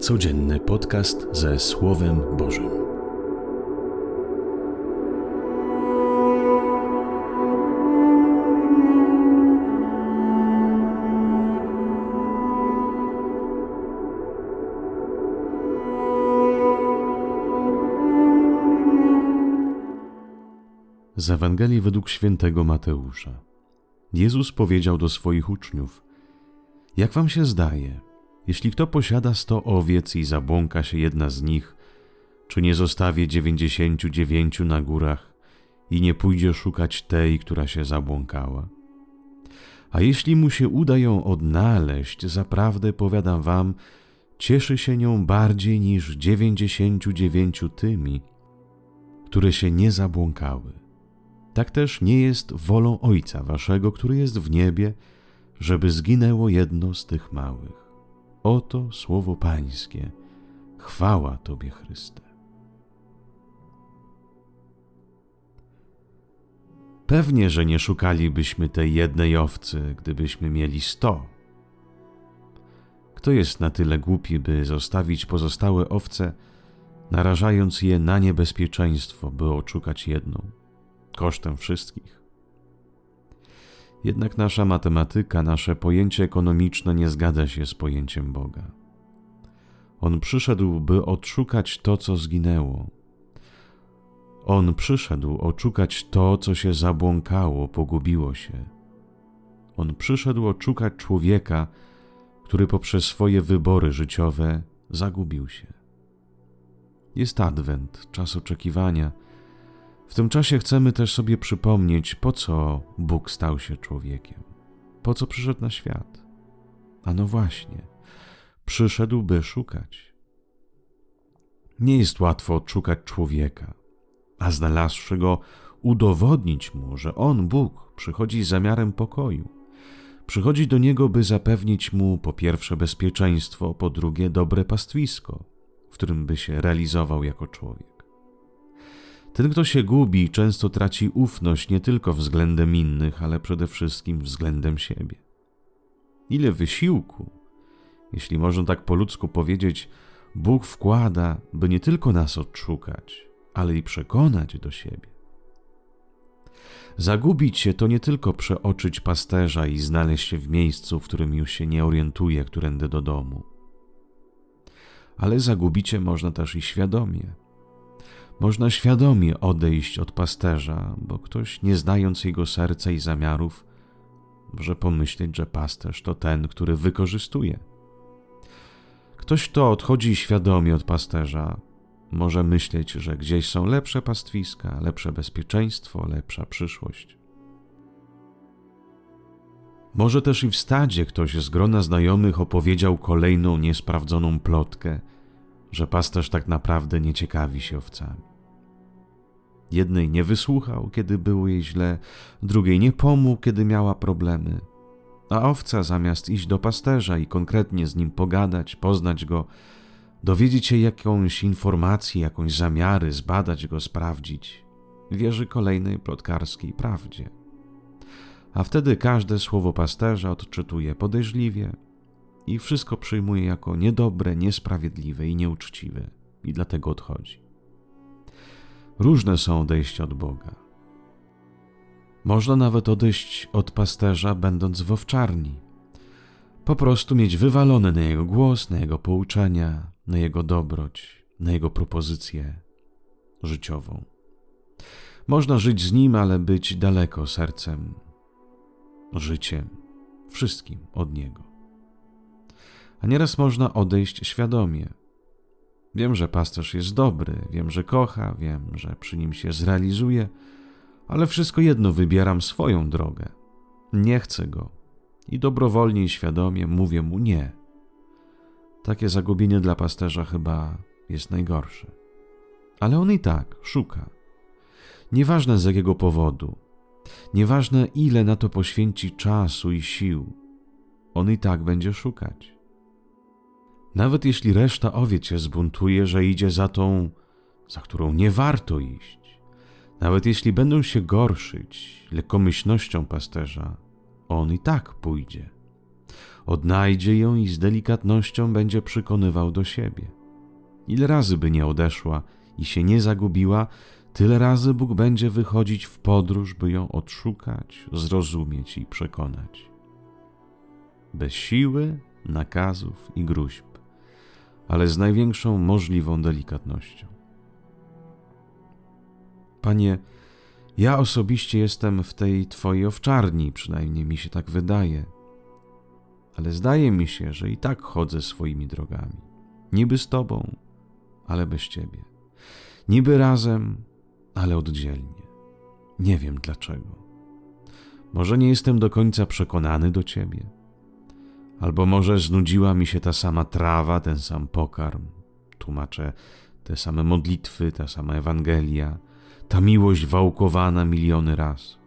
Codzienny podcast ze Słowem Bożym. Z Ewangelii według świętego Mateusza. Jezus powiedział do swoich uczniów: Jak wam się zdaje, jeśli kto posiada sto owiec i zabłąka się jedna z nich, czy nie zostawie dziewięćdziesięciu dziewięciu na górach i nie pójdzie szukać tej, która się zabłąkała? A jeśli mu się uda ją odnaleźć, zaprawdę powiadam wam, cieszy się nią bardziej niż dziewięćdziesięciu dziewięciu tymi, które się nie zabłąkały. Tak też nie jest wolą Ojca Waszego, który jest w niebie, żeby zginęło jedno z tych małych. Oto słowo Pańskie. Chwała Tobie, Chryste. Pewnie, że nie szukalibyśmy tej jednej owcy, gdybyśmy mieli sto. Kto jest na tyle głupi, by zostawić pozostałe owce, narażając je na niebezpieczeństwo, by oszukać jedną, kosztem wszystkich? Jednak nasza matematyka, nasze pojęcie ekonomiczne nie zgadza się z pojęciem Boga. On przyszedł, by odszukać to, co zginęło. On przyszedł odszukać to, co się zabłąkało, pogubiło się. On przyszedł odszukać człowieka, który poprzez swoje wybory życiowe zagubił się. Jest adwent, czas oczekiwania w tym czasie chcemy też sobie przypomnieć, po co Bóg stał się człowiekiem, po co przyszedł na świat. A no właśnie, przyszedł, by szukać. Nie jest łatwo odszukać człowieka, a znalazłszy go, udowodnić mu, że on, Bóg, przychodzi z zamiarem pokoju. Przychodzi do niego, by zapewnić mu po pierwsze bezpieczeństwo, po drugie dobre pastwisko, w którym by się realizował jako człowiek. Ten, kto się gubi, często traci ufność nie tylko względem innych, ale przede wszystkim względem siebie. Ile wysiłku, jeśli można tak po ludzku powiedzieć, Bóg wkłada, by nie tylko nas odszukać, ale i przekonać do siebie. Zagubić się to nie tylko przeoczyć pasterza i znaleźć się w miejscu, w którym już się nie orientuje, którędy do domu. Ale zagubić się można też i świadomie można świadomie odejść od pasterza, bo ktoś, nie znając jego serca i zamiarów, może pomyśleć, że pasterz to ten, który wykorzystuje. Ktoś, kto odchodzi świadomie od pasterza, może myśleć, że gdzieś są lepsze pastwiska, lepsze bezpieczeństwo, lepsza przyszłość. Może też i w stadzie ktoś z grona znajomych opowiedział kolejną niesprawdzoną plotkę, że pasterz tak naprawdę nie ciekawi się owcami. Jednej nie wysłuchał, kiedy było jej źle, drugiej nie pomógł, kiedy miała problemy. A owca zamiast iść do pasterza i konkretnie z nim pogadać, poznać go, dowiedzieć się jakąś informacji, jakąś zamiary, zbadać go, sprawdzić, wierzy kolejnej plotkarskiej prawdzie. A wtedy każde słowo pasterza odczytuje podejrzliwie i wszystko przyjmuje jako niedobre, niesprawiedliwe i nieuczciwe, i dlatego odchodzi. Różne są odejścia od Boga. Można nawet odejść od pasterza, będąc w owczarni. Po prostu mieć wywalone na jego głos, na jego pouczenia, na jego dobroć, na jego propozycję życiową. Można żyć z nim, ale być daleko sercem, życiem, wszystkim od niego. A nieraz można odejść świadomie Wiem, że pasterz jest dobry, wiem, że kocha, wiem, że przy nim się zrealizuje, ale wszystko jedno wybieram swoją drogę. Nie chcę go i dobrowolnie i świadomie mówię mu nie. Takie zagubienie dla pasterza chyba jest najgorsze. Ale on i tak szuka. Nieważne z jakiego powodu, nieważne ile na to poświęci czasu i sił, on i tak będzie szukać. Nawet jeśli reszta owiec się zbuntuje, że idzie za tą, za którą nie warto iść, nawet jeśli będą się gorszyć lekkomyślnością pasterza, on i tak pójdzie, Odnajdzie ją i z delikatnością będzie przekonywał do siebie. Ile razy by nie odeszła i się nie zagubiła, tyle razy Bóg będzie wychodzić w podróż, by ją odszukać, zrozumieć i przekonać. Bez siły, nakazów i gruźb, ale z największą możliwą delikatnością. Panie, ja osobiście jestem w tej Twojej owczarni, przynajmniej mi się tak wydaje, ale zdaje mi się, że i tak chodzę swoimi drogami. Niby z Tobą, ale bez Ciebie. Niby razem, ale oddzielnie. Nie wiem dlaczego. Może nie jestem do końca przekonany do Ciebie, albo może znudziła mi się ta sama trawa, ten sam pokarm. Tłumaczę te same modlitwy, ta sama Ewangelia, ta miłość wałkowana miliony raz.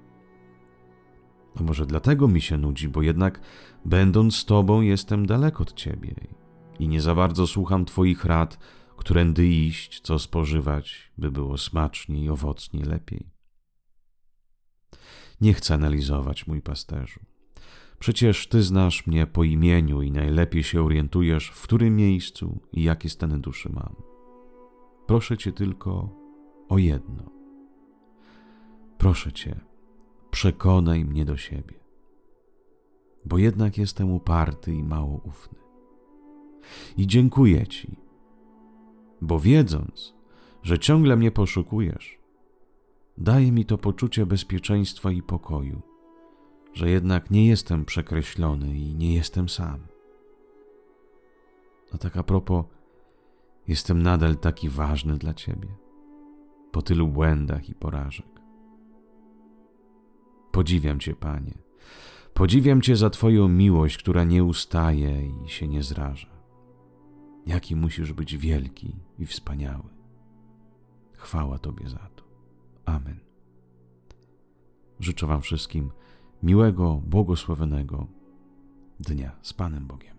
A może dlatego mi się nudzi, bo jednak, będąc z Tobą, jestem daleko od Ciebie i nie za bardzo słucham Twoich rad, którędy iść, co spożywać, by było smaczniej, owocniej, lepiej. Nie chcę analizować, mój pasterzu. Przecież Ty znasz mnie po imieniu i najlepiej się orientujesz, w którym miejscu i jakie stany duszy mam. Proszę Cię tylko o jedno. Proszę Cię, przekonaj mnie do siebie, bo jednak jestem uparty i mało ufny. I dziękuję Ci, bo wiedząc, że ciągle mnie poszukujesz, daje mi to poczucie bezpieczeństwa i pokoju, że jednak nie jestem przekreślony i nie jestem sam. A tak a propos, jestem nadal taki ważny dla Ciebie, po tylu błędach i porażek. Podziwiam Cię, Panie. Podziwiam Cię za Twoją miłość, która nie ustaje i się nie zraża. Jaki musisz być wielki i wspaniały. Chwała Tobie za to. Amen. Życzę Wam wszystkim miłego, błogosławionego dnia z Panem Bogiem.